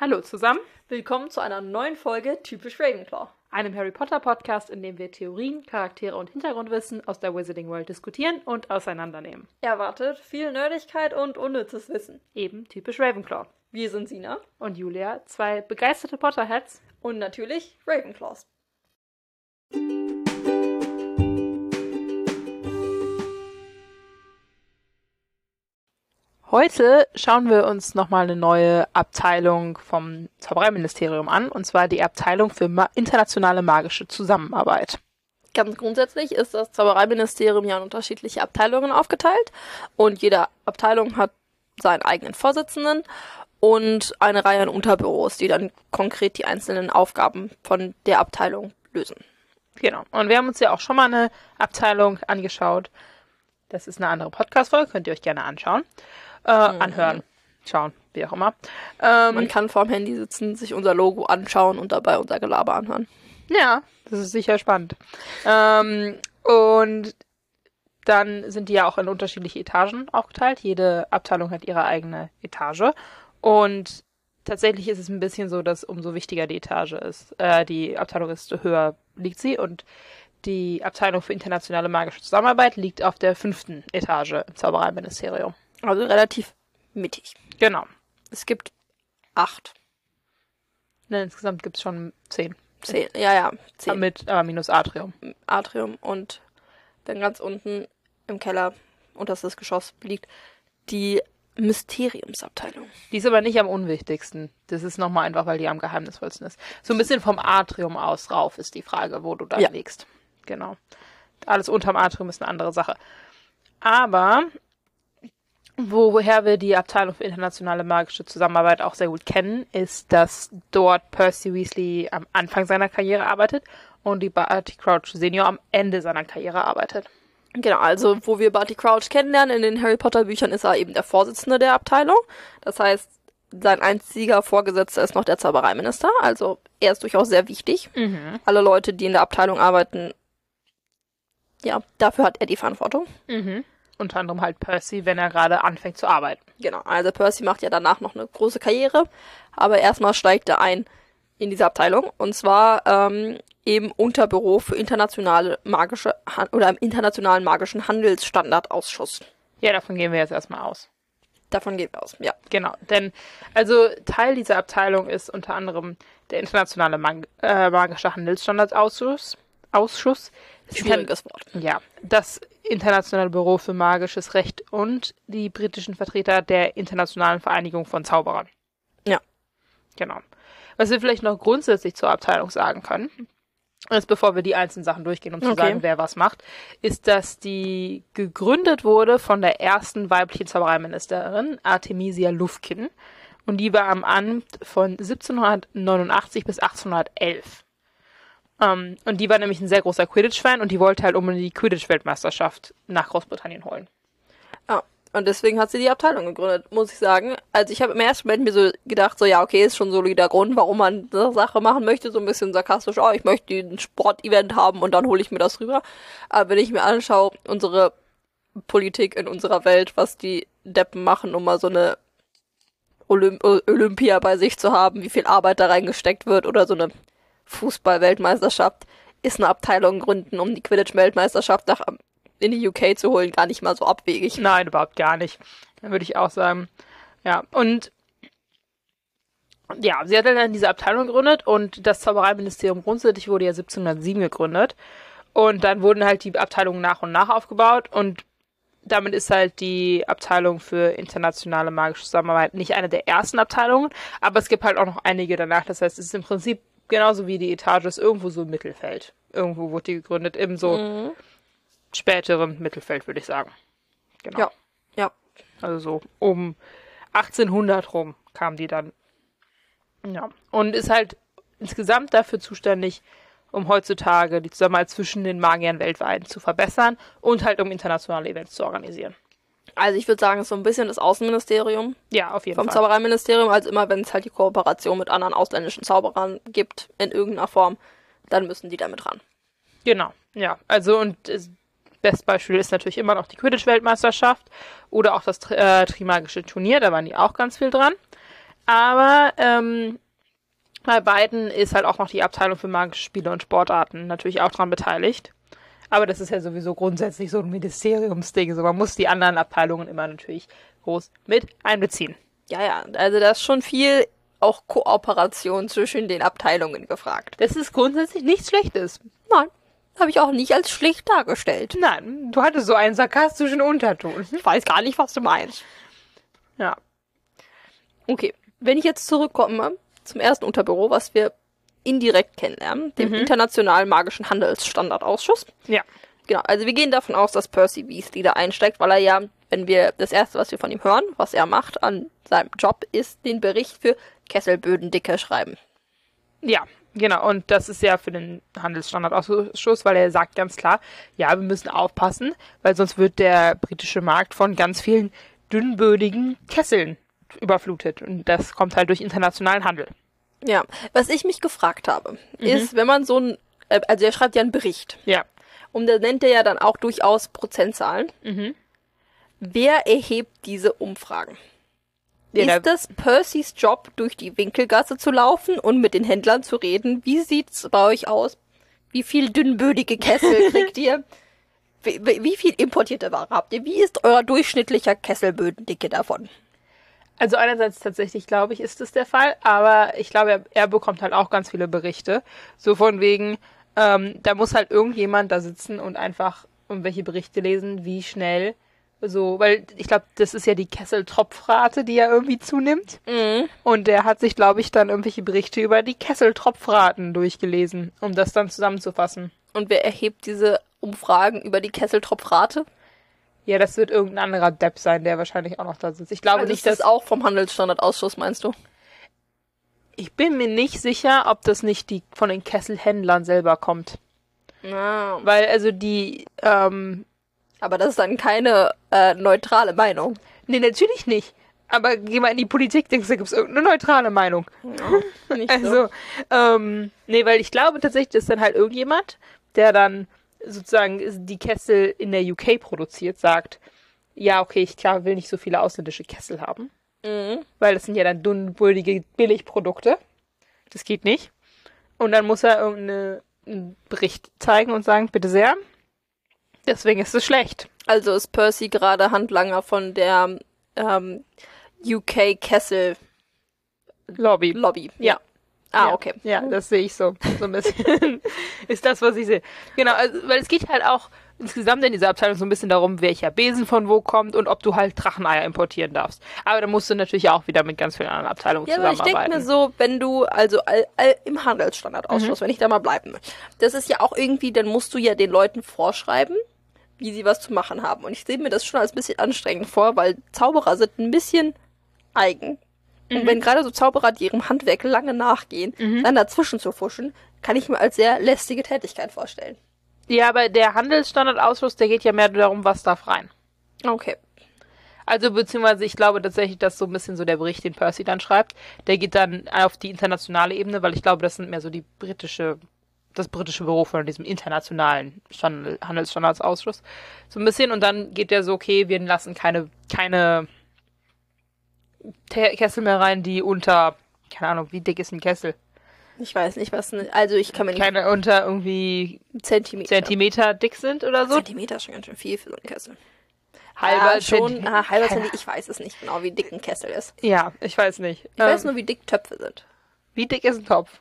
Hallo zusammen, Willkommen zu einer neuen Folge Typisch Ravenclaw. einem Harry Potter Podcast, in dem wir Theorien, Charaktere und Hintergrundwissen aus der Wizarding World diskutieren und auseinandernehmen. Erwartet viel Nerdigkeit und unnützes Wissen. Eben typisch Ravenclaw. Wir sind Sina Und Julia, zwei begeisterte Potterheads. und natürlich Ravenclaws. Heute schauen wir uns nochmal eine neue Abteilung vom Zaubereiministerium an, und zwar die Abteilung für internationale magische Zusammenarbeit. Ganz grundsätzlich ist das Zaubereiministerium ja in unterschiedliche Abteilungen aufgeteilt und jede Abteilung hat seinen eigenen Vorsitzenden und eine Reihe an Unterbüros, die dann konkret die einzelnen Aufgaben von der Abteilung lösen. Genau. Und wir haben uns ja auch schon mal eine Abteilung angeschaut. Das ist eine andere Podcast-Folge, könnt ihr euch gerne anschauen. Äh, Anhören, schauen, wie auch immer. Ähm, Man kann vorm Handy sitzen, sich unser Logo anschauen und dabei unser Gelaber anhören. Ja, das ist sicher spannend. Ähm, und dann sind die ja auch in unterschiedliche Etagen aufgeteilt. Jede Abteilung hat ihre eigene Etage. Und tatsächlich ist es ein bisschen so, dass umso wichtiger die Etage ist, äh, die Abteilung ist, höher liegt sie. Und die Abteilung für internationale magische Zusammenarbeit liegt auf der fünften Etage im Zaubereiministerium. Also relativ mittig. Genau. Es gibt acht, Ne, insgesamt gibt es schon zehn. zehn, ja, ja, zehn. Mit äh, minus Atrium. Atrium und dann ganz unten im Keller, unterstes Geschoss, liegt die Mysteriumsabteilung. Die ist aber nicht am unwichtigsten. Das ist nochmal einfach, weil die am geheimnisvollsten ist. So ein bisschen vom Atrium aus rauf ist die Frage, wo du da Ja. liegst. Genau. Alles unterm Atrium ist eine andere Sache. Aber woher wir die Abteilung für internationale magische Zusammenarbeit auch sehr gut kennen, ist, dass dort Percy Weasley am Anfang seiner Karriere arbeitet und die Barty Crouch Senior am Ende seiner Karriere arbeitet. Genau, also wo wir Barty Crouch kennenlernen in den Harry Potter Büchern ist er eben der Vorsitzende der Abteilung. Das heißt, sein einziger Vorgesetzter ist noch der Zaubereiminister, also er ist durchaus sehr wichtig. Alle Leute, die in der Abteilung arbeiten, ja, dafür hat er die Verantwortung. Unter anderem halt Percy, wenn er gerade anfängt zu arbeiten. Genau, also Percy macht ja danach noch eine große Karriere, aber erstmal steigt er ein in diese Abteilung und zwar ähm, im Unterbüro für internationale magische Han oder im internationalen magischen Handelsstandardausschuss. Ja, davon gehen wir jetzt erstmal aus. Davon gehen wir aus, ja. Genau, denn also Teil dieser Abteilung ist unter anderem der internationale Mag äh, magische Handelsstandardsausschuss. Ausschuss. Das Schwieriges Wort. Ja, das internationale Büro für magisches Recht und die britischen Vertreter der internationalen Vereinigung von Zauberern. Ja. Genau. Was wir vielleicht noch grundsätzlich zur Abteilung sagen können, ist, bevor wir die einzelnen Sachen durchgehen, um zu Okay. sagen, wer was macht, ist, dass die gegründet wurde von der ersten weiblichen Zaubereiministerin, Artemisia Lufkin. Und die war am Amt von 1789 bis 1811. Ähm, und die war nämlich ein sehr großer Quidditch-Fan und die wollte halt unbedingt die Quidditch-Weltmeisterschaft nach Großbritannien holen. Ja. Und deswegen hat sie die Abteilung gegründet, muss ich sagen. Also ich habe im ersten Moment mir so gedacht, so ja, okay, ist schon ein solider Grund, warum man eine Sache machen möchte, so ein bisschen sarkastisch, oh, ich möchte ein Sportevent haben und dann hole ich mir das rüber. Aber wenn ich mir anschaue, unsere Politik in unserer Welt, was die Deppen machen, um mal so eine Olymp Olympia bei sich zu haben, wie viel Arbeit da reingesteckt wird oder so eine Fußball-Weltmeisterschaft, ist eine Abteilung gründen, um die Quidditch-Weltmeisterschaft nach in die UK zu holen, gar nicht mal so abwegig. Nein, überhaupt gar nicht. Dann würde ich auch sagen. Ja, und ja, sie hat dann diese Abteilung gegründet und das Zaubereiministerium grundsätzlich wurde ja 1707 gegründet. Und dann wurden halt die Abteilungen nach und nach aufgebaut und damit ist halt die Abteilung für internationale magische Zusammenarbeit nicht eine der ersten Abteilungen, aber es gibt halt auch noch einige danach. Das heißt, es ist im Prinzip genauso wie die Etage ist irgendwo so im Mittelfeld. Irgendwo wurde die gegründet, im so späteren Mittelfeld, würde ich sagen. Genau. Ja, ja. Also so um 1800 rum kam die dann. Ja. Und ist halt insgesamt dafür zuständig, um heutzutage die Zusammenarbeit zwischen den Magiern weltweit zu verbessern und halt um internationale Events zu organisieren. Also ich würde sagen, es ist so ein bisschen das Außenministerium Ja, auf jeden vom Fall. Zaubereiministerium. Also immer, wenn es halt die Kooperation mit anderen ausländischen Zauberern gibt, in irgendeiner Form, dann müssen die damit ran. Genau, ja. Also und das Bestbeispiel ist natürlich immer noch die Quidditch-Weltmeisterschaft oder auch das äh, Trimagische Turnier, da waren die auch ganz viel dran. Aber ähm, bei beiden ist halt auch noch die Abteilung für magische Spiele und Sportarten natürlich auch dran beteiligt. Aber das ist ja sowieso grundsätzlich so ein Ministeriumsding. So, man muss die anderen Abteilungen immer natürlich groß mit einbeziehen. Ja, ja, also da ist schon viel auch Kooperation zwischen den Abteilungen gefragt. Das ist grundsätzlich nichts Schlechtes. Nein, habe ich auch nicht als schlecht dargestellt. Nein, du hattest so einen sarkastischen Unterton. Ich weiß gar nicht, was du meinst. Ja. Okay, wenn ich jetzt zurückkomme zum ersten Unterbüro, was wir indirekt kennenlernen, dem Internationalen Magischen Handelsstandardausschuss. Ja. Genau, also wir gehen davon aus, dass Percy Weasley da einsteigt, weil er ja, wenn wir das erste, was wir von ihm hören, was er macht an seinem Job, ist den Bericht für Kesselbödendicke schreiben. Ja, genau. Und das ist ja für den Handelsstandardausschuss, weil er sagt ganz klar, ja, wir müssen aufpassen, weil sonst wird der britische Markt von ganz vielen dünnbödigen Kesseln überflutet. Und das kommt halt durch internationalen Handel. Ja, was ich mich gefragt habe, ist, wenn man so ein, äh, also er schreibt ja einen Bericht Ja. und da nennt er ja dann auch durchaus Prozentzahlen. Mhm. Wer erhebt diese Umfragen? Ja, ist da- es Percys Job, durch die Winkelgasse zu laufen und mit den Händlern zu reden? Wie sieht's bei euch aus? Wie viel dünnbödige Kessel kriegt ihr? Wie, wie wie viel importierte Ware habt ihr? Wie ist euer durchschnittlicher Kesselbödendicke davon? Also einerseits tatsächlich, glaube ich, ist es der Fall, aber ich glaube, er, er bekommt halt auch ganz viele Berichte. So von wegen, ähm, da muss halt irgendjemand da sitzen und einfach irgendwelche Berichte lesen, wie schnell so, weil ich glaube, das ist ja die Kesseltropfrate, die ja irgendwie zunimmt. Und der hat sich, glaube ich, dann irgendwelche Berichte über die Kesseltropfraten durchgelesen, um das dann zusammenzufassen. Und wer erhebt diese Umfragen über die Kesseltropfrate? Ja, das wird irgendein anderer Depp sein, der wahrscheinlich auch noch da sitzt. Ich glaube Also nicht, ist das dass auch vom Handelsstandardausschuss, meinst du? ich bin mir nicht sicher, ob das nicht die von den Kesselhändlern selber kommt. Ja. Weil also die, ähm, Aber das ist dann keine äh, neutrale Meinung. nee, natürlich nicht. Aber geh mal in die Politik, denkst du, da gibt's irgendeine neutrale Meinung. Nicht Also, ähm, nee, weil ich glaube tatsächlich, das ist dann halt irgendjemand, der dann sozusagen die Kessel in der UK produziert, sagt, ja, okay, ich klar will nicht so viele ausländische Kessel haben. Mhm. Weil das sind ja dann dünnwürdige Billigprodukte. Das geht nicht. Und dann muss er irgendeinen Bericht zeigen und sagen, bitte sehr, deswegen ist es schlecht. Also ist Percy gerade Handlanger von der ähm, UK Kessel Lobby. Lobby. Ja. Ah, ja. okay. Ja, das sehe ich so. So ein bisschen. ist das, was ich sehe. Genau, also, weil es geht halt auch insgesamt in dieser Abteilung so ein bisschen darum, welcher Besen von wo kommt und ob du halt Dracheneier importieren darfst. Aber da musst du natürlich auch wieder mit ganz vielen anderen Abteilungen Ja, aber ich denke zusammenarbeiten. mir so, wenn du, also all, all, im Handelsstandardausschuss, wenn ich da mal bleiben will, das ist ja auch irgendwie, dann musst du ja den Leuten vorschreiben, wie sie was zu machen haben. Und ich sehe mir das schon als bisschen anstrengend vor, weil Zauberer sind ein bisschen eigen. Und wenn gerade so Zauberer, die ihrem Handwerk lange nachgehen, dann dazwischen zu fuschen, kann ich mir als sehr lästige Tätigkeit vorstellen. ja, aber der Handelsstandardausschuss, der geht ja mehr darum, was darf rein. Okay. Also beziehungsweise ich glaube tatsächlich, dass so ein bisschen so der Bericht, den Percy dann schreibt, der geht dann auf die internationale Ebene, weil ich glaube, das sind mehr so die britische, das britische Büro von diesem internationalen Stand Handelsstandardsausschuss. So ein bisschen und dann geht der so, okay, wir lassen keine, keine Te- Kessel mehr rein, die unter, keine Ahnung, wie dick ist ein Kessel? Ich weiß nicht, was, ne- also ich kann mir nicht Keine unter irgendwie Zentimeter. Zentimeter dick sind oder so. Zentimeter ist schon ganz schön viel für so einen Kessel. Halber ja, schon, ah, halber Zentimeter. Ich weiß es nicht genau, wie dick ein Kessel ist. Ja, ich weiß nicht. Ich weiß Ähm, nur, wie dick Töpfe sind. wie dick ist ein Topf?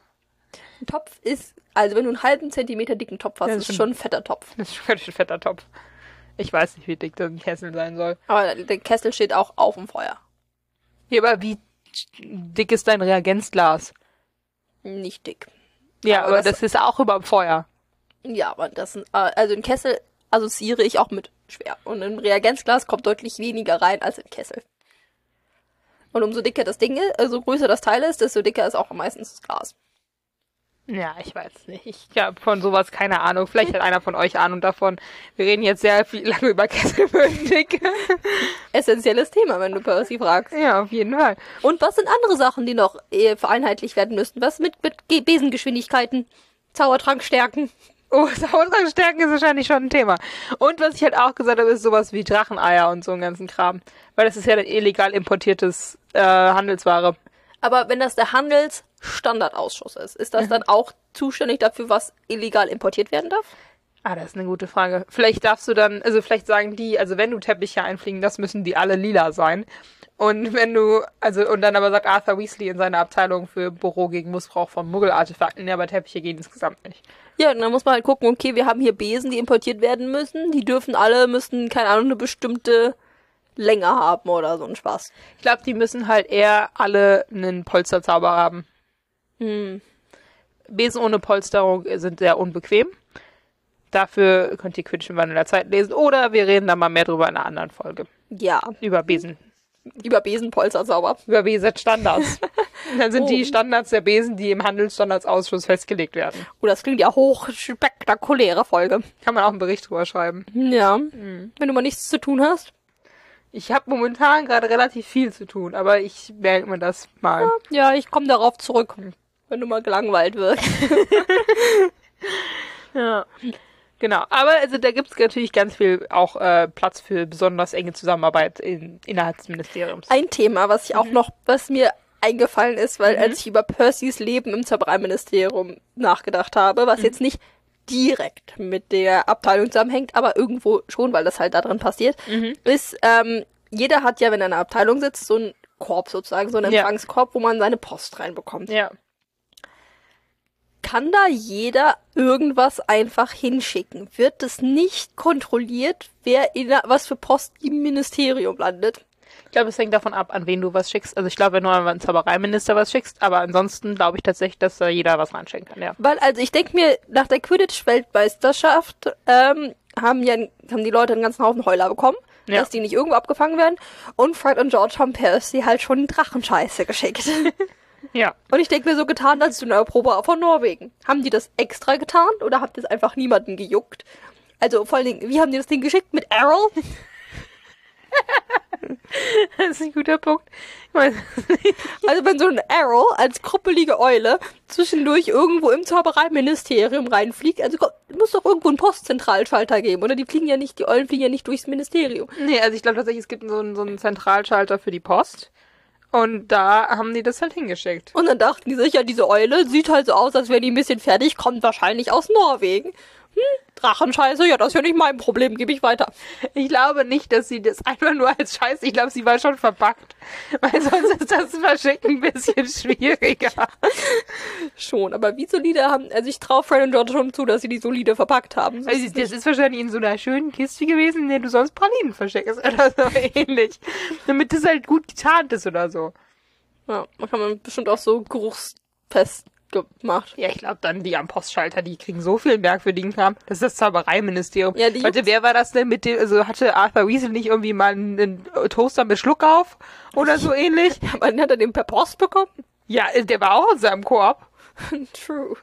Ein Topf ist, also wenn du einen halben Zentimeter dicken Topf hast, Ja, ist stimmt. schon ein fetter Topf. Das ist schon ganz schön fetter Topf. Ich weiß nicht, wie dick das ein Kessel sein soll. Aber der Kessel steht auch auf dem Feuer. Ja, aber wie dick ist dein Reagenzglas? Nicht dick. Ja, Aber aber, das- das, ist auch über dem Feuer. Ja, aber das sind, äh, also ein Kessel assoziiere ich auch mit schwer. Und ein Reagenzglas kommt deutlich weniger rein als ein Kessel. Und umso dicker das Ding ist, also größer das Teil ist, desto dicker ist auch meistens das Glas. Ja, ich weiß nicht. Ich habe von sowas keine Ahnung. Vielleicht hat einer von euch Ahnung davon. Wir reden jetzt sehr viel lange über Kesselbödendick. Essentielles Thema, wenn du Percy fragst. ja, auf jeden Fall. Und was sind andere Sachen, die noch äh, vereinheitlicht werden müssten? Was mit, mit Ge- Besengeschwindigkeiten, Zaubertrankstärken? Oh, Sauerdrangstärken ist wahrscheinlich schon ein Thema. Und was ich halt auch gesagt habe, ist sowas wie Dracheneier und so einen ganzen Kram. Weil das ist ja dann illegal importiertes äh, Handelsware. Aber wenn das der Handelsstandardausschuss ist, ist das dann auch zuständig dafür, was illegal importiert werden darf? Ah, das ist eine gute Frage. Vielleicht darfst du dann, also vielleicht sagen die, also wenn du Teppiche einfliegen, das müssen die alle lila sein. Und wenn du, also, und dann aber sagt Arthur Weasley in seiner Abteilung für Büro gegen Missbrauch von Muggelartefakten, ja, aber Teppiche gehen insgesamt nicht. Ja, und dann muss man halt gucken, okay, wir haben hier Besen, die importiert werden müssen. Die dürfen alle, müssen, keine Ahnung, eine bestimmte Länge haben oder so ein Spaß. Ich glaube, die müssen halt eher alle einen Polsterzauber haben. Hm. Besen ohne Polsterung sind sehr unbequem. Dafür könnt ihr Wandel der Zeit lesen. Oder wir reden da mal mehr drüber in einer anderen Folge. Ja, Über Besen. über Besenpolsterzauber. Über Besenstandards. Dann sind Oh. die Standards der Besen, die im Handelsstandardsausschuss festgelegt werden. Oh, das klingt ja hochspektakuläre Folge. Kann man auch einen Bericht drüber schreiben. Ja. Wenn du mal nichts zu tun hast. Ich habe momentan gerade relativ viel zu tun, aber ich merke mir das mal. Ja, ich komme darauf zurück, wenn du mal gelangweilt wirst. Ja. Genau, aber also da gibt's natürlich ganz viel auch äh, Platz für besonders enge Zusammenarbeit in, innerhalb des Ministeriums. Ein Thema, was ich auch noch, was mir eingefallen ist, weil als ich über Percys Leben im Zaubereiministerium nachgedacht habe, was jetzt nicht direkt mit der Abteilung zusammenhängt, aber irgendwo schon, weil das halt da drin passiert, ist, ähm, jeder hat ja, wenn er in einer Abteilung sitzt, so einen Korb sozusagen, so einen Ja. Empfangskorb, wo man seine Post reinbekommt. Ja. Kann da jeder irgendwas einfach hinschicken? Wird es nicht kontrolliert, wer in, was für Post im Ministerium landet? Ich glaube, es hängt davon ab, an wen du was schickst. Also ich glaube, wenn du an einen Zaubereiminister was schickst, aber ansonsten glaube ich tatsächlich, dass da jeder was reinschicken kann, ja. Weil, also ich denke mir, nach der Quidditch-Weltmeisterschaft ähm, haben ja haben die Leute einen ganzen Haufen Heuler bekommen, Ja. dass die nicht irgendwo abgefangen werden. Und Fred und George haben Percy halt schon Drachenscheiße geschickt. Ja. und ich denke mir so getan, als du in der Probe von Norwegen. Haben die das extra getan oder habt ihr es einfach niemanden gejuckt? Also vor allen Dingen, wie haben die das Ding geschickt? Mit Errol? Das ist ein guter Punkt. Also wenn so ein Arrow als kruppelige Eule zwischendurch irgendwo im Zaubereiministerium reinfliegt, also muss doch irgendwo einen Postzentralschalter geben, oder? Die fliegen ja nicht, die Eulen fliegen ja nicht durchs Ministerium. nee, also ich glaube tatsächlich, es gibt so einen, so einen Zentralschalter für die Post. Und da haben die das halt hingeschickt. Und dann dachten die sich, ja, diese Eule sieht halt so aus, als wäre die ein bisschen fertig, kommt wahrscheinlich aus Norwegen. Hm, Drachenscheiße, ja, das ist ja nicht mein Problem, gebe ich weiter. Ich glaube nicht, dass sie das einfach nur als Scheiß, ich glaube, sie war schon verpackt. Weil sonst ist das Verschicken ein bisschen schwieriger. Schon, aber wie solide haben, also ich traue Fred und George schon zu, dass sie die solide verpackt haben. So Also, ist das ist wahrscheinlich in so einer schönen Kiste gewesen, in der du sonst Pralinen versteckst oder so ähnlich. Damit das halt gut getarnt ist oder so. Ja, man kann man bestimmt auch so geruchsfest gemacht. Ja, ich glaube dann die am Postschalter, die kriegen so viel merkwürdigen Kram. Das ist das Zaubereiministerium. Ja, die Warte, wer war das denn mit dem, also hatte Arthur Weasley nicht irgendwie mal einen, Toaster mit Schluck auf oder so ähnlich? Aber dann hat er den per Post bekommen? Ja, der war auch in seinem Korb. True.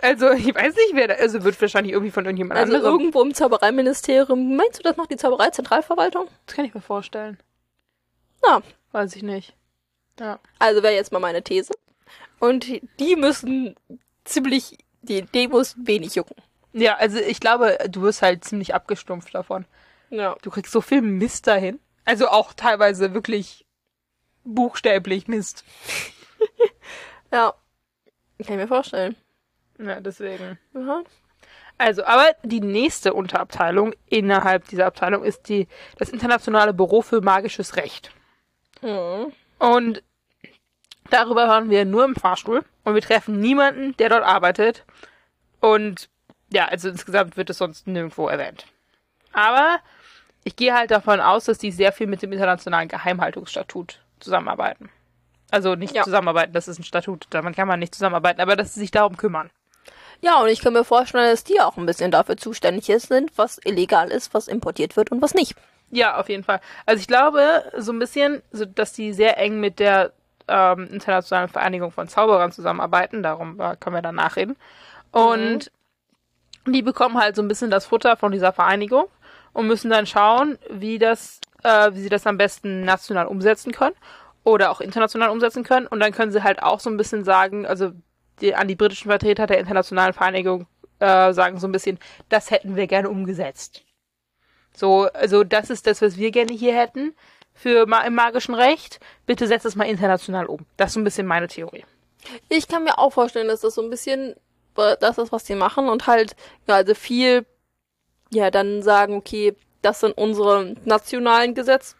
Also, ich weiß nicht, wer da, also wird wahrscheinlich irgendwie von irgendjemand Also anderem. irgendwo im Zaubereiministerium. Meinst du, das macht die Zaubereizentralverwaltung? Das kann ich mir vorstellen. Ja. Weiß ich nicht. Ja. Also wäre jetzt mal meine These. Und die müssen ziemlich, die Demos wenig jucken. Ja, also ich glaube, du wirst halt ziemlich abgestumpft davon. Ja. Du kriegst so viel Mist dahin. Also auch teilweise wirklich buchstäblich Mist. Ja. Kann ich mir vorstellen. Ja, deswegen. Aha. Also, aber die nächste Unterabteilung innerhalb dieser Abteilung ist die, das Internationale Büro für Magisches Recht. Mhm. Und darüber hören wir nur im Fahrstuhl und wir treffen niemanden, der dort arbeitet. Und ja, also insgesamt wird es sonst nirgendwo erwähnt. Aber ich gehe halt davon aus, dass die sehr viel mit dem Internationalen Geheimhaltungsstatut zusammenarbeiten. Also nicht Ja. zusammenarbeiten, das ist ein Statut, damit kann man nicht zusammenarbeiten, aber dass sie sich darum kümmern. Ja, und ich kann mir vorstellen, dass die auch ein bisschen dafür zuständig sind, was illegal ist, was importiert wird und was nicht. Ja, auf jeden Fall. Also ich glaube so ein bisschen, so, dass die sehr eng mit der ähm, Internationalen Vereinigung von Zauberern zusammenarbeiten. Darum äh, können wir dann nachreden. Und die bekommen halt so ein bisschen das Futter von dieser Vereinigung und müssen dann schauen, wie das, äh, wie sie das am besten national umsetzen können oder auch international umsetzen können. Und dann können sie halt auch so ein bisschen sagen, also die, an die britischen Vertreter der Internationalen Vereinigung äh, sagen so ein bisschen, das hätten wir gerne umgesetzt. So, also das ist das, was wir gerne hier hätten. Für ma im magischen Recht, bitte setzt es mal international um. Das ist so ein bisschen meine Theorie. Ich kann mir auch vorstellen, dass das so ein bisschen das ist, was die machen und halt, ja, also viel, ja, dann sagen, okay, das sind unsere nationalen Gesetze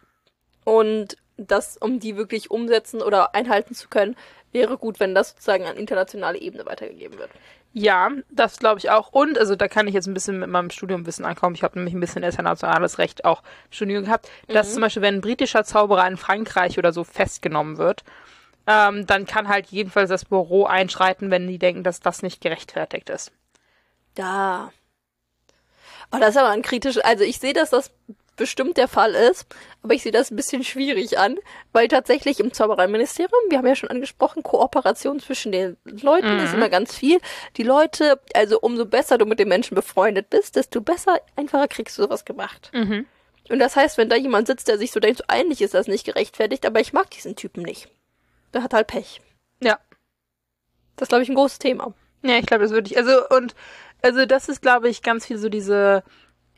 und das, um die wirklich umsetzen oder einhalten zu können, wäre gut, wenn das sozusagen an internationale Ebene weitergegeben wird. Ja, das glaube ich auch. Und, also da kann ich jetzt ein bisschen mit meinem Studiumwissen ankommen. Ich habe nämlich ein bisschen internationales Recht auch Studium gehabt. Dass zum Beispiel, wenn ein britischer Zauberer in Frankreich oder so festgenommen wird, ähm, dann kann halt jedenfalls das Büro einschreiten, wenn die denken, dass das nicht gerechtfertigt ist. Da. Oh, das ist aber ein kritisch, also ich sehe, dass das bestimmt der Fall ist, aber ich sehe das ein bisschen schwierig an, weil tatsächlich im Zaubereiministerium, wir haben ja schon angesprochen, Kooperation zwischen den Leuten ist immer ganz viel. Die Leute, also umso besser du mit den Menschen befreundet bist, desto besser, einfacher kriegst du sowas gemacht. Und das heißt, wenn da jemand sitzt, der sich so denkt, so eigentlich ist das nicht gerechtfertigt, aber ich mag diesen Typen nicht. Der hat halt Pech. Ja. Das ist, glaube ich, ein großes Thema. Ja, ich glaube, das würde ich, also, und, also, das ist, glaube ich, ganz viel so diese,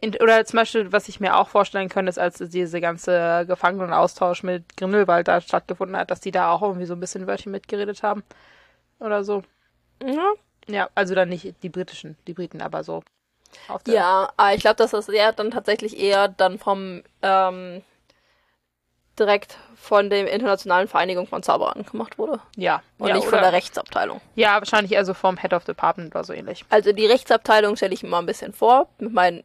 in- oder zum Beispiel, was ich mir auch vorstellen könnte, ist, als diese ganze Gefangenenaustausch mit Grindelwald da stattgefunden hat, dass die da auch irgendwie so ein bisschen Wörtchen mitgeredet haben. Oder so. Ja, Ja, also dann nicht die britischen, die Briten, aber so. Ja, aber ich glaube, dass das eher dann tatsächlich eher dann vom ähm, direkt von der internationalen Vereinigung von Zauberern gemacht wurde Ja. und ja, nicht von der Rechtsabteilung. Ja, wahrscheinlich eher so vom Head of Department oder so ähnlich. Also die Rechtsabteilung stelle ich mir mal ein bisschen vor mit meinen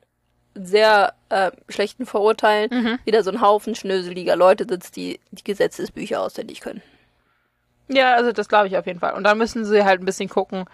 sehr äh, schlechten Vorurteilen. Wieder so ein Haufen schnöseliger Leute sitzt, die die Gesetzesbücher auswendig können. Ja, also das glaube ich auf jeden Fall. Und dann müssen sie halt ein bisschen gucken,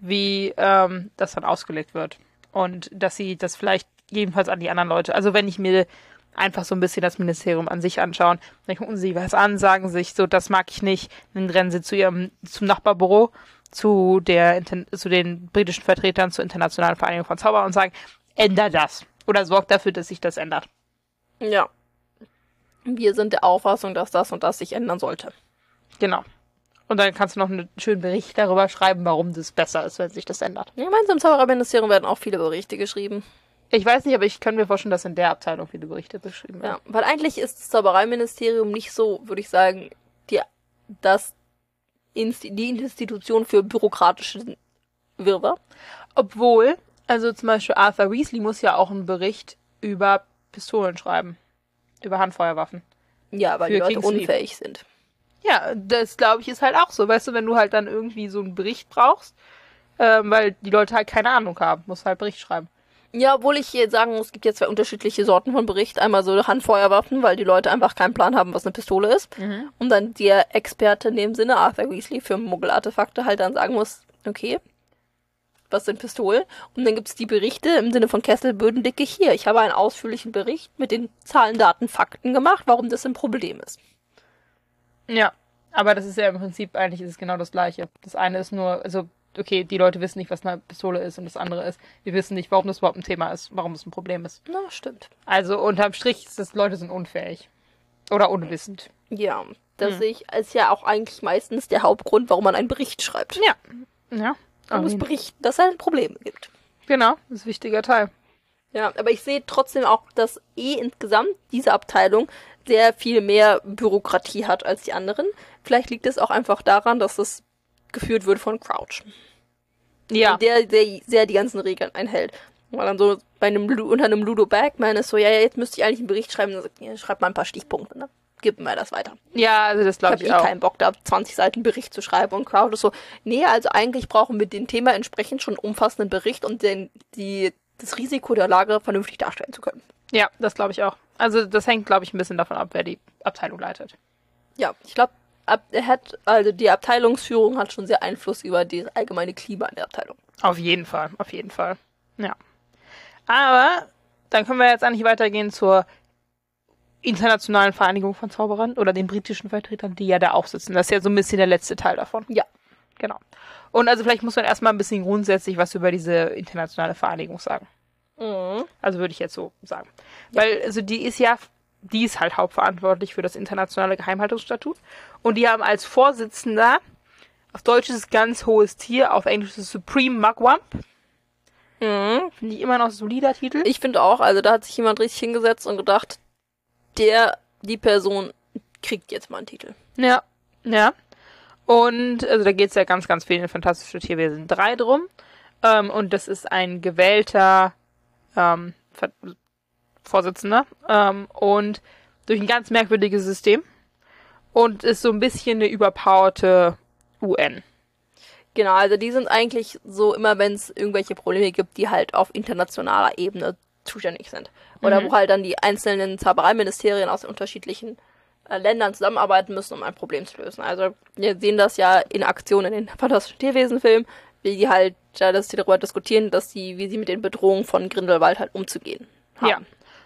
wie ähm, das dann ausgelegt wird. Und dass sie das vielleicht jedenfalls an die anderen Leute, also wenn ich mir einfach so ein bisschen das Ministerium an sich anschauen, dann gucken sie was an, sagen sich so, das mag ich nicht, dann rennen sie zu ihrem, zum Nachbarbüro, zu der, zu den britischen Vertretern zur Internationalen Vereinigung von Zauber und sagen, änder das. Oder sorgt dafür, dass sich das ändert. Ja. Wir sind der Auffassung, dass das und das sich ändern sollte. Genau. Und dann kannst du noch einen schönen Bericht darüber schreiben, warum das besser ist, wenn sich das ändert. Ich meine, im Zaubererministerium werden auch viele Berichte geschrieben. Ich weiß nicht, aber ich kann mir vorstellen, dass in der Abteilung viele Berichte beschrieben werden. Ja, weil eigentlich ist das Zaubereiministerium nicht so, würde ich sagen, die, das die Institution für bürokratische Wirrwarr. Obwohl, also zum Beispiel Arthur Weasley muss ja auch einen Bericht über Pistolen schreiben. Über Handfeuerwaffen. Ja, weil die Leute unfähig sind. Ja, das glaube ich ist halt auch so. Weißt du, wenn du halt dann irgendwie so einen Bericht brauchst, ähm, weil die Leute halt keine Ahnung haben, musst halt Bericht schreiben. Ja, obwohl ich hier sagen muss, es gibt ja zwei unterschiedliche Sorten von Bericht. Einmal so Handfeuerwaffen, weil die Leute einfach keinen Plan haben, was eine Pistole ist. Und dann der Experte in dem Sinne, Arthur Weasley, für Muggelartefakte halt dann sagen muss, okay, was sind Pistolen? Und dann gibt's die Berichte im Sinne von Kesselbödendicke hier. Ich habe einen ausführlichen Bericht mit den Zahlen, Daten, Fakten gemacht, warum das ein Problem ist. Ja, aber das ist ja im Prinzip eigentlich ist es genau das Gleiche. Das eine ist nur, also okay, die Leute wissen nicht, was eine Pistole ist und das andere ist, wir wissen nicht, warum das überhaupt ein Thema ist, warum es ein Problem ist. Na, stimmt. Also unterm Strich ist das, Leute sind unfähig. Oder unwissend. Ja, das sehe ich ist ja auch eigentlich meistens der Hauptgrund, warum man einen Bericht schreibt. Ja. Ja. Man muss berichten, dass es ein Problem gibt. Genau, das ist ein wichtiger Teil. Ja, aber ich sehe trotzdem auch, dass eh insgesamt diese Abteilung sehr viel mehr Bürokratie hat als die anderen. Vielleicht liegt es auch einfach daran, dass es geführt wird von Crouch. Ja. Der, der sehr die ganzen Regeln einhält. Weil dann so bei einem unter einem Ludo Bagman ist so, ja, ja, jetzt müsste ich eigentlich einen Bericht schreiben. Dann sagt, ja, schreib mal ein paar Stichpunkte, ne? Gib mir das weiter. Ja, also das Ich glaube habe ich eh auch. keinen Bock, da 20 Seiten Bericht zu schreiben. Und Crowd ist so, nee, also eigentlich brauchen wir den Thema entsprechend schon einen umfassenden Bericht, um den, die, das Risiko der Lage vernünftig darstellen zu können. Ja, das glaube ich auch. Also das hängt, glaube ich, ein bisschen davon ab, wer die Abteilung leitet. Ja, ich glaube, ab, hat, also die Abteilungsführung hat schon sehr Einfluss über das allgemeine Klima in der Abteilung. Auf jeden Fall, auf jeden Fall. Ja. Aber dann können wir jetzt eigentlich weitergehen zur internationalen Vereinigung von Zauberern oder den britischen Vertretern, die ja da auch sitzen. Das ist ja so ein bisschen der letzte Teil davon. Ja. Genau. Und also vielleicht muss man erstmal ein bisschen grundsätzlich was über diese internationale Vereinigung sagen. Mhm. Also würde ich jetzt so sagen. Weil, also die ist ja, die ist halt hauptverantwortlich für das internationale Geheimhaltungsstatut. Und die haben als Vorsitzender, auf Deutsch ist es ganz hohes Tier, auf Englisch ist es Supreme Mugwump. Mhm. Finde ich immer noch ein solider Titel. Ich finde auch, also da hat sich jemand richtig hingesetzt und gedacht, der die Person kriegt jetzt mal einen Titel. Ja, ja. Und also da geht es ja ganz, ganz viel in Fantastische Tierwesen 3 drum. Ähm, und das ist ein gewählter ähm, Vorsitzender. Ähm, und durch ein ganz merkwürdiges System. Und ist so ein bisschen eine überpowerte UN. Genau, also die sind eigentlich so immer, wenn es irgendwelche Probleme gibt, die halt auf internationaler Ebene zuständig sind. Oder Mhm. wo halt dann die einzelnen Zaubereiministerien aus den unterschiedlichen äh, Ländern zusammenarbeiten müssen, um ein Problem zu lösen. Also wir sehen das ja in Aktion in den Fantastischen Tierwesen-Filmen, wie die halt, ja, dass die darüber diskutieren, dass die, wie sie mit den Bedrohungen von Grindelwald halt umzugehen haben. Ja.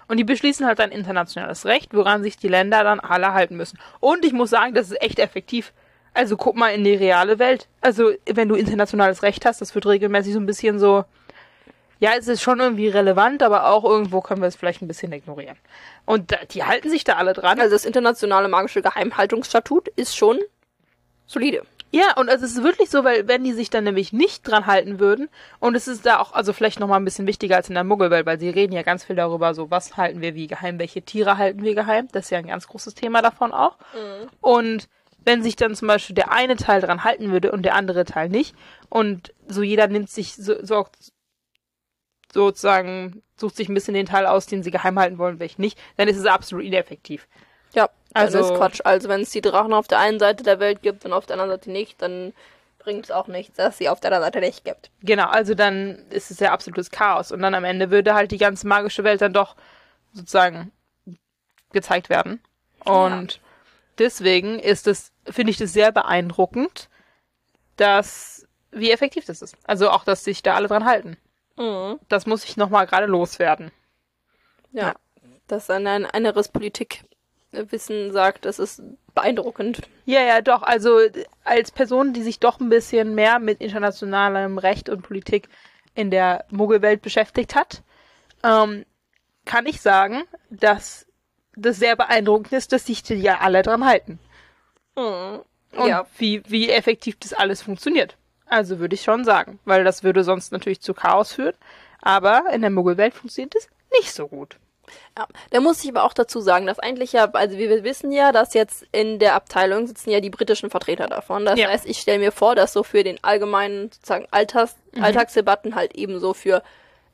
Und die beschließen halt dann internationales Recht, woran sich die Länder dann alle halten müssen. Und ich muss sagen, das ist echt effektiv. Also guck mal in die reale Welt. Also wenn du internationales Recht hast, das wird regelmäßig so ein bisschen so, ja, es ist schon irgendwie relevant, aber auch irgendwo können wir es vielleicht ein bisschen ignorieren. Und da, die halten sich da alle dran. Also das internationale magische Geheimhaltungsstatut ist schon solide. Ja, und es ist wirklich so, weil wenn die sich dann nämlich nicht dran halten würden, und es ist da auch, also vielleicht nochmal ein bisschen wichtiger als in der Muggelwelt, weil sie reden ja ganz viel darüber, so was halten wir wie geheim, welche Tiere halten wir geheim, das ist ja ein ganz großes Thema davon auch. Und wenn sich dann zum Beispiel der eine Teil dran halten würde und der andere Teil nicht, und so jeder nimmt sich, so, so, sozusagen, sucht sich ein bisschen den Teil aus, den sie geheim halten wollen, welchen nicht, dann ist es absolut ineffektiv. Ja, also Also- ist Quatsch. Also wenn es die Drachen auf der einen Seite der Welt gibt und auf der anderen Seite nicht, dann bringt es auch nichts, dass sie auf der anderen Seite nicht gibt. Genau, also dann ist es ja absolutes Chaos. Und dann am Ende würde halt die ganze magische Welt dann doch sozusagen gezeigt werden. Und deswegen ist es, finde ich das sehr beeindruckend, dass, wie effektiv das ist. Also auch, dass sich da alle dran halten. Mhm. Das muss ich nochmal gerade loswerden. Ja. Ja. Dass dann ein anderes Politikwissen sagt, das ist beeindruckend. Ja, ja, doch. Also als Person, die sich doch ein bisschen mehr mit internationalem Recht und Politik in der Muggelwelt beschäftigt hat, ähm, kann ich sagen, dass das sehr beeindruckend ist, dass sich die ja alle dran halten. Mhm. Und Ja. wie, wie effektiv das alles funktioniert. Also würde ich schon sagen, weil das würde sonst natürlich zu Chaos führen. Aber in der Muggelwelt funktioniert es nicht so gut. Ja, da muss ich aber auch dazu sagen, dass eigentlich ja, also wir wissen ja, dass jetzt in der Abteilung sitzen ja die britischen Vertreter davon. Das Ja. heißt, ich stelle mir vor, dass so für den allgemeinen sozusagen Alltags Alltagsdebatten halt ebenso für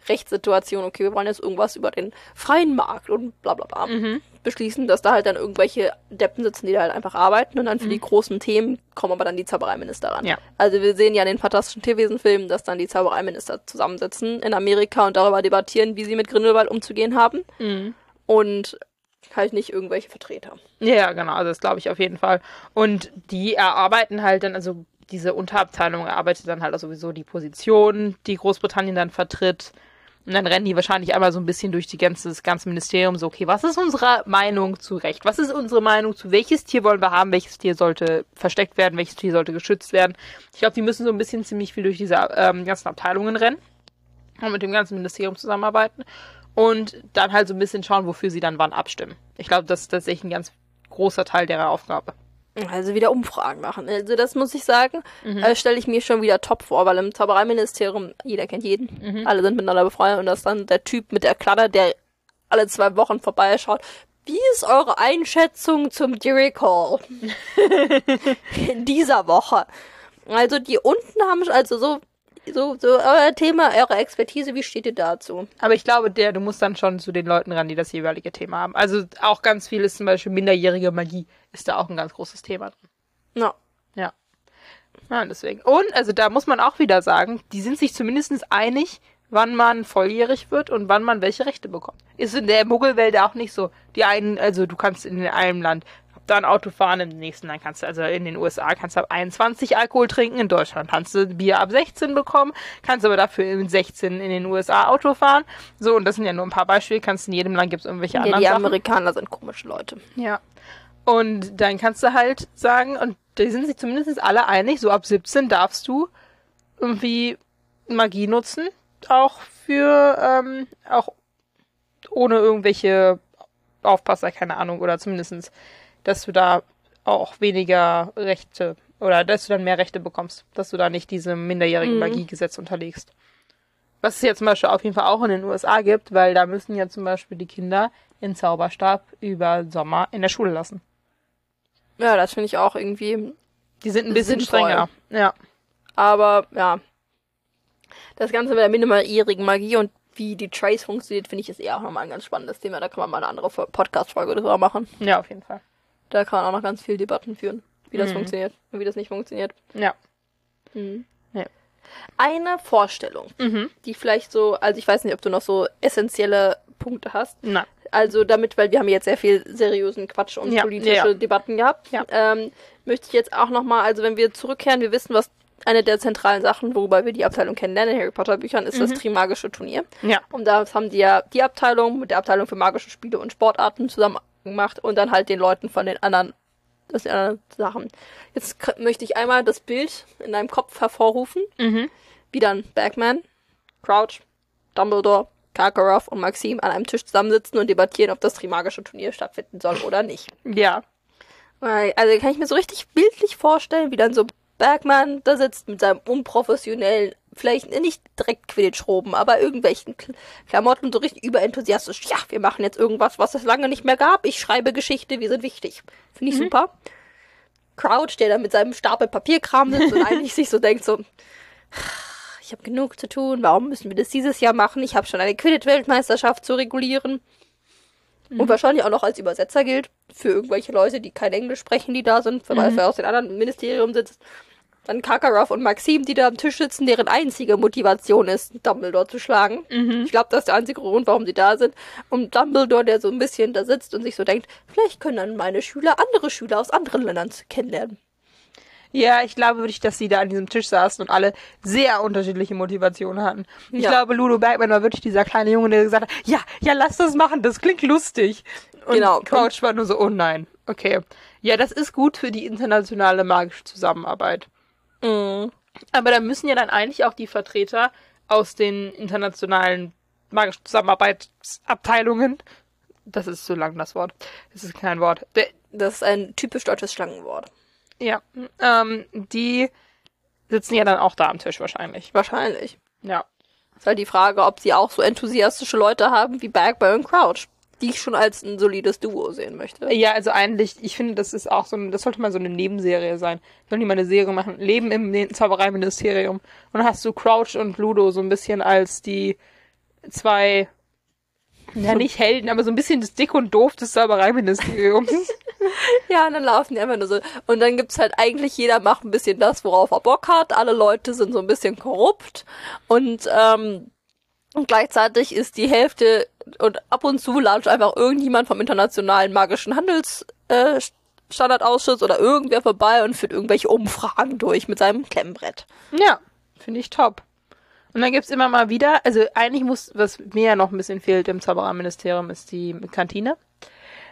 Rechtssituationen, okay, wir wollen jetzt irgendwas über den freien Markt und bla bla bla beschließen, dass da halt dann irgendwelche Deppen sitzen, die da halt einfach arbeiten und dann für die großen Themen kommen aber dann die Zaubereiminister ran. Ja. Also wir sehen ja in den fantastischen Tierwesenfilmen, dass dann die Zaubereiminister zusammensitzen in Amerika und darüber debattieren, wie sie mit Grindelwald umzugehen haben und halt nicht irgendwelche Vertreter. Ja, genau, also das glaube ich auf jeden Fall. Und die erarbeiten halt dann, also diese Unterabteilung erarbeitet dann halt auch sowieso die Position, die Großbritannien dann vertritt. Und dann rennen die wahrscheinlich einmal so ein bisschen durch die ganze, das ganze Ministerium so, okay, was ist unsere Meinung zu Recht? Was ist unsere Meinung zu welches Tier wollen wir haben? Welches Tier sollte versteckt werden? Welches Tier sollte geschützt werden? Ich glaube, die müssen so ein bisschen ziemlich viel durch diese ähm, ganzen Abteilungen rennen und mit dem ganzen Ministerium zusammenarbeiten und dann halt so ein bisschen schauen, wofür sie dann wann abstimmen. Ich glaube, das ist tatsächlich ein ganz großer Teil derer Aufgabe. Also wieder Umfragen machen. Also das muss ich sagen, äh, stelle ich mir schon wieder top vor, weil im Zaubereiministerium, jeder kennt jeden, alle sind miteinander befreundet und das ist dann der Typ mit der Kladder, der alle zwei Wochen vorbeischaut. Wie ist eure Einschätzung zum Dairy Call? In dieser Woche. Also die unten haben also so, so, so euer Thema, eure Expertise, wie steht ihr dazu? Aber ich glaube, der, du musst dann schon zu den Leuten ran, die das jeweilige Thema haben. Also auch ganz viel ist zum Beispiel minderjährige Magie, ist da auch ein ganz großes Thema drin. Ja. Ja. Ja, deswegen. Und, also da muss man auch wieder sagen, die sind sich zumindest einig, wann man volljährig wird und wann man welche Rechte bekommt. Ist in der Muggelwelt auch nicht so. Die einen, also du kannst in einem Land da ein Auto fahren, im nächsten Land kannst du, also in den USA kannst du ab 21 Alkohol trinken, in Deutschland kannst du Bier ab 16 bekommen, kannst aber dafür mit 16 in den USA Auto fahren. So, und das sind ja nur ein paar Beispiele, kannst in jedem Land gibt es irgendwelche Ja, anderen die Sachen. Amerikaner sind komische Leute. Ja. Und dann kannst du halt sagen, und die sind sich zumindest alle einig, so ab 17 darfst du irgendwie Magie nutzen, auch für, ähm, auch ohne irgendwelche Aufpasser, keine Ahnung, oder zumindestens, dass du da auch weniger Rechte, oder dass du dann mehr Rechte bekommst, dass du da nicht diesem minderjährigen Mhm. Magiegesetz unterlegst. Was es ja zum Beispiel auf jeden Fall auch in den USA gibt, weil da müssen ja zum Beispiel die Kinder den Zauberstab über Sommer in der Schule lassen. Ja, das finde ich auch irgendwie. Die sind ein bisschen Sinnvoll. strenger. Ja. Aber ja. Das Ganze mit der minimalierigen Magie und wie die Trace funktioniert, finde ich, ist eher auch nochmal ein ganz spannendes Thema. Da kann man mal eine andere Podcast-Folge drüber machen. Ja, auf jeden Fall. Da kann man auch noch ganz viel Debatten führen, wie das Mhm. funktioniert und wie das nicht funktioniert. Ja. Mhm. Eine Vorstellung, Mhm. die vielleicht so, also ich weiß nicht, ob du noch so essentielle Punkte hast. Nein. Also damit, weil wir haben jetzt sehr viel seriösen Quatsch und Ja, politische ja. Debatten gehabt, Ja. ähm, möchte ich jetzt auch nochmal, also wenn wir zurückkehren, wir wissen, was eine der zentralen Sachen, worüber wir die Abteilung kennenlernen in Harry Potter Büchern, ist das Mhm. Trimagische Turnier. Ja. Und da haben die ja die Abteilung mit der Abteilung für magische Spiele und Sportarten zusammen gemacht und dann halt den Leuten von den anderen, das sind anderen Sachen. Jetzt möchte ich einmal das Bild in deinem Kopf hervorrufen, Mhm. wie dann Bagman, Crouch, Dumbledore, Karkaroff und Maxim an einem Tisch zusammensitzen und debattieren, ob das Trimagische Turnier stattfinden soll oder nicht. Ja. Weil, Also kann ich mir so richtig bildlich vorstellen, wie dann so Bergmann da sitzt mit seinem unprofessionellen, vielleicht nicht direkt Quidditch-Roben, aber irgendwelchen Kl Klamotten so richtig überenthusiastisch. Ja, wir machen jetzt irgendwas, was es lange nicht mehr gab. Ich schreibe Geschichte, wir sind wichtig. Finde ich super. Crouch, der da mit seinem Stapel Papierkram sitzt und eigentlich sich so denkt so, ich habe genug zu tun, warum müssen wir das dieses Jahr machen? Ich habe schon eine Quidditch-Weltmeisterschaft zu regulieren. Und wahrscheinlich auch noch als Übersetzer gilt für irgendwelche Leute, die kein Englisch sprechen, die da sind, wer weiß, wer aus den anderen Ministerium sitzt. Dann Karkaroff und Maxim, die da am Tisch sitzen, deren einzige Motivation ist, Dumbledore zu schlagen. Ich glaube, das ist der einzige Grund, warum sie da sind. Und Dumbledore, der so ein bisschen da sitzt und sich so denkt, vielleicht können dann meine Schüler andere Schüler aus anderen Ländern kennenlernen. Ja, ich glaube wirklich, dass sie da an diesem Tisch saßen und alle sehr unterschiedliche Motivationen hatten. Ich Ja. glaube, Ludo Bergman war wirklich dieser kleine Junge, der gesagt hat, ja, ja, lass das machen, das klingt lustig. Und Genau. Crouch war nur so, oh nein. Okay. Ja, das ist gut für die internationale magische Zusammenarbeit. Mhm. Aber da müssen ja dann eigentlich auch die Vertreter aus den internationalen magischen Zusammenarbeitsabteilungen, das ist so lang das Wort, das ist kein Wort, Das ist ein typisch deutsches Schlangenwort. ja, ähm, die sitzen ja dann auch da am Tisch wahrscheinlich. Wahrscheinlich. Ja. Ist halt die Frage, ob sie auch so enthusiastische Leute haben wie Bagby und Crouch, die ich schon als ein solides Duo sehen möchte. Ja, also eigentlich, ich finde, das ist auch so ein, das sollte mal so eine Nebenserie sein. Sollen die mal eine Serie machen? Leben im Zaubereiministerium. Und dann hast du Crouch und Ludo so ein bisschen als die zwei, ja nicht Helden, aber so ein bisschen das Dick und Doof des Zaubereiministeriums. Ja, und dann laufen die einfach nur so. Und dann gibt's halt eigentlich, jeder macht ein bisschen das, worauf er Bock hat. Alle Leute sind so ein bisschen korrupt. Und, ähm, und gleichzeitig ist die Hälfte und ab und zu latscht einfach irgendjemand vom internationalen magischen Handels, äh, oder irgendwer vorbei und führt irgendwelche Umfragen durch mit seinem Klemmbrett. ja, finde ich top. Und dann gibt's immer mal wieder, also eigentlich muss, was mir ja noch ein bisschen fehlt im Zaubereiministerium, ist die Kantine.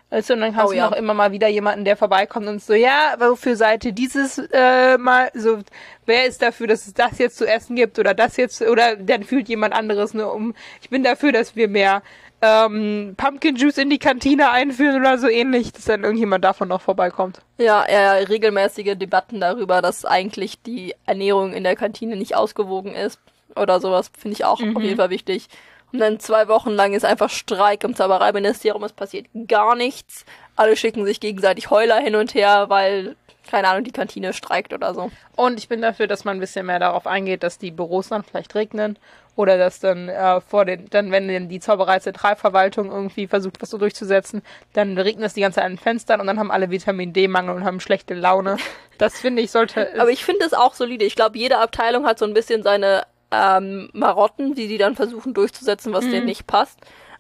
Also, und dann hast Oh, du ja. noch immer mal wieder jemanden, der vorbeikommt und so, ja, wofür seid ihr dieses äh, mal, so, wer ist dafür, dass es das jetzt zu essen gibt oder das jetzt, oder dann fühlt jemand anderes nur um, ich bin dafür, dass wir mehr ähm, Pumpkin Juice in die Kantine einführen oder so ähnlich, dass dann irgendjemand davon noch vorbeikommt. Ja, ja, regelmäßige Debatten darüber, dass eigentlich die Ernährung in der Kantine nicht ausgewogen ist oder sowas, finde ich auch auf jeden Fall wichtig. Und dann zwei Wochen lang ist einfach Streik im Zaubereiministerium, es passiert gar nichts. Alle schicken sich gegenseitig Heuler hin und her, weil, keine Ahnung, die Kantine streikt oder so. Und ich bin dafür, dass man ein bisschen mehr darauf eingeht, dass die Büros dann vielleicht regnen oder dass dann äh, vor den, dann wenn denn die Zauberei-Zentralverwaltung irgendwie versucht, was so durchzusetzen, dann regnet es die ganze Zeit an den Fenstern und dann haben alle Vitamin D-Mangel und haben schlechte Laune. Das finde ich sollte. Aber ich finde es auch solide. Ich glaube, jede Abteilung hat so ein bisschen seine ähm, Marotten, die die dann versuchen durchzusetzen, was denen nicht passt.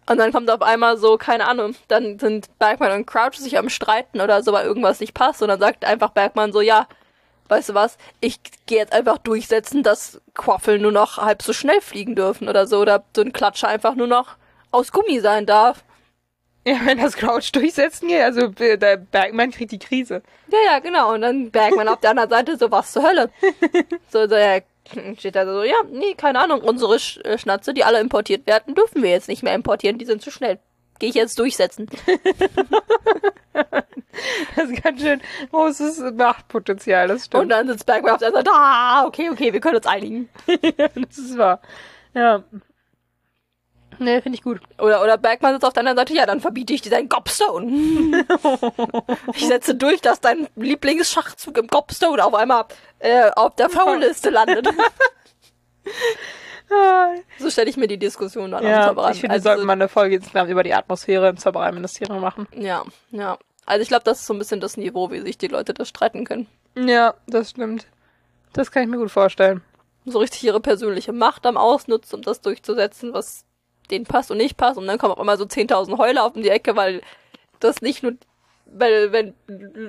Und dann kommt auf einmal so, keine Ahnung, dann sind Bergman und Crouch sich am Streiten oder so, weil irgendwas nicht passt. Und dann sagt einfach Bergman so, ja, weißt du was, ich gehe jetzt einfach durchsetzen, dass Quaffel nur noch halb so schnell fliegen dürfen oder so. Oder so ein Klatscher einfach nur noch aus Gummi sein darf. ja, wenn das Crouch durchsetzen geht, also äh, der Bergmann kriegt die Krise. Ja, ja, genau. Und dann Bergman auf der anderen Seite so, was zur Hölle? So, so, ja, steht da so, ja, nee, keine Ahnung, unsere Sch äh, Schnatze, die alle importiert werden, dürfen wir jetzt nicht mehr importieren, die sind zu schnell. Gehe ich jetzt durchsetzen. Das ist ganz schön großes Machtpotenzial, das Und stimmt. dann sitzt Bergman auf der Seite, ah, okay, okay, wir können uns einigen. das ist wahr. Ja. Nee, finde ich gut. Oder, oder Bergman sitzt auf deiner Seite, ja, dann verbiete ich dir deinen Gobstone. ich setze durch, dass dein Lieblingsschachzug im Gobstone auf einmal äh, auf der Foul-Liste landet. so stelle ich mir die Diskussion dann am Ja, Zauberer ich finde, also, sollten mal eine Folge insgesamt über die Atmosphäre im Zaubereiministerium machen. Ja, ja. Also ich glaube, das ist so ein bisschen das Niveau, wie sich die Leute das streiten können. Ja, das stimmt. Das kann ich mir gut vorstellen. So richtig ihre persönliche Macht am Ausnutzen, um das durchzusetzen, was denen passt und nicht passt. Und dann kommen auch immer so 10.000 Heuler auf um die Ecke, weil das nicht nur, weil wenn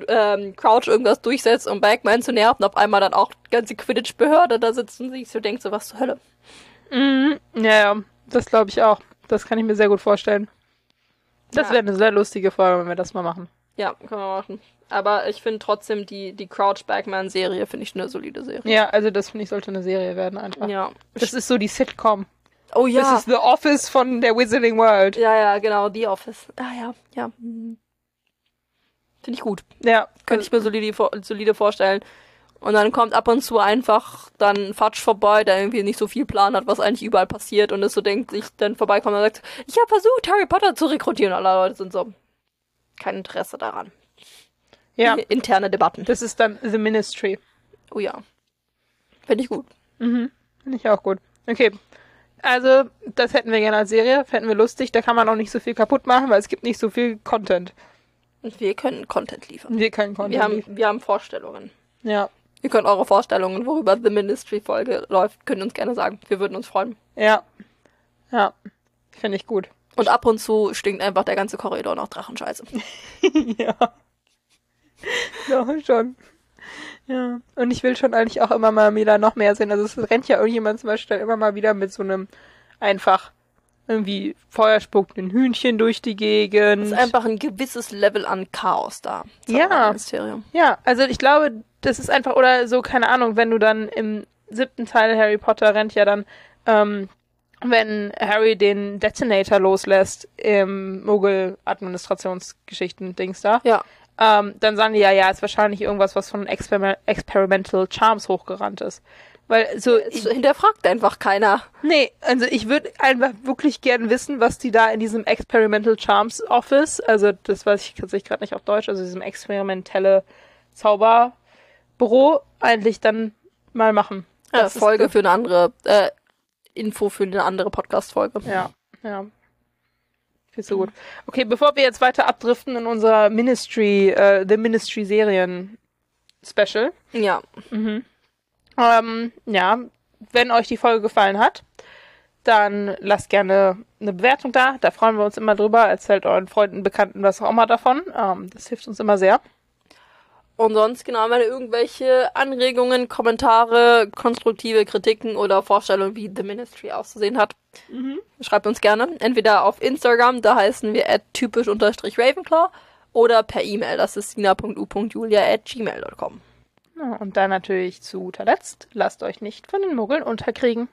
ähm, Crouch irgendwas durchsetzt, um Bagman zu nerven, auf einmal dann auch die ganze Quidditch-Behörde da sitzt und sich so denkt, so was zur Hölle. Mhm. Ja, ja, das glaube ich auch. Das kann ich mir sehr gut vorstellen. Das Ja. wäre eine sehr lustige Folge, wenn wir das mal machen. Ja, können wir machen. Aber ich finde trotzdem die, die Crouch-Bagman-Serie, finde ich eine solide Serie. Ja, also das finde ich sollte eine Serie werden einfach. Ja. Das ist so die Sitcom. Oh ja. Das ist The Office von der Wizarding World. ja, ja, genau, The Office. Ah ja, ja. Hm. Finde ich gut. Ja, Könnte ich mir solide, solide vorstellen. Und dann kommt ab und zu einfach dann Fatsch vorbei, der irgendwie nicht so viel Plan hat, was eigentlich überall passiert und es so denkt, sich dann vorbeikommt und sagt, ich habe versucht, Harry Potter zu rekrutieren. Und alle Leute sind so, kein Interesse daran. ja. Interne Debatten. Das ist dann The Ministry. Oh ja. Finde ich gut. Mhm. Finde ich auch gut. Okay. Also, das hätten wir gerne als Serie. Fänden wir lustig. Da kann man auch nicht so viel kaputt machen, weil es gibt nicht so viel Content. Und wir können Content liefern. Wir können Content. Wir haben, liefern. wir haben Vorstellungen. Ja. Ihr könnt eure Vorstellungen, worüber The Ministry-Folge läuft, könnt uns gerne sagen. Wir würden uns freuen. Ja. Ja. Finde ich gut. Und ab und zu stinkt einfach der ganze Korridor nach Drachenscheiße. ja. Doch, schon. Ja. Und ich will schon eigentlich auch immer mal wieder noch mehr sehen. Also es rennt ja irgendjemand zum Beispiel dann immer mal wieder mit so einem einfach irgendwie Feuer spuckt ein Hühnchen durch die Gegend. Es ist einfach ein gewisses Level an Chaos da. Ja. Ja, also ich glaube, das ist einfach, oder so, keine Ahnung, wenn du dann im siebten Teil Harry Potter rennt ja dann, ähm, wenn Harry den Detonator loslässt im Muggel-Administrationsgeschichten-Dings da, Ja. Ähm, dann sagen die ja, ja, ist wahrscheinlich irgendwas, was von Exper Experimental Charms hochgerannt ist. Weil so, Es hinterfragt einfach keiner. Nee, also ich würde einfach wirklich gern wissen, was die da in diesem Experimental Charms Office, also das weiß ich tatsächlich gerade nicht auf Deutsch, also diesem experimentelle Zauberbüro eigentlich dann mal machen. Ja, Folge für eine andere, äh, Info für eine andere Podcast-Folge. Ja, ja. Viel so gut. Okay, bevor wir jetzt weiter abdriften in unser Ministry, äh, The Ministry Serien Special, Ja. Ähm, ja, wenn euch die Folge gefallen hat, dann lasst gerne eine Bewertung da. Da freuen wir uns immer drüber. Erzählt euren Freunden, Bekannten, was auch immer davon. Ähm, das hilft uns immer sehr. Und sonst, genau, wenn ihr irgendwelche Anregungen, Kommentare, konstruktive Kritiken oder Vorstellungen, wie The Ministry auszusehen hat, schreibt uns gerne. Entweder auf Instagram, da heißen wir at typisch unterstrich Ravenclaw, oder per E-Mail, das ist sina.u.julia at gmail.com. Ja, und dann natürlich zu guter Letzt, lasst euch nicht von den Muggeln unterkriegen.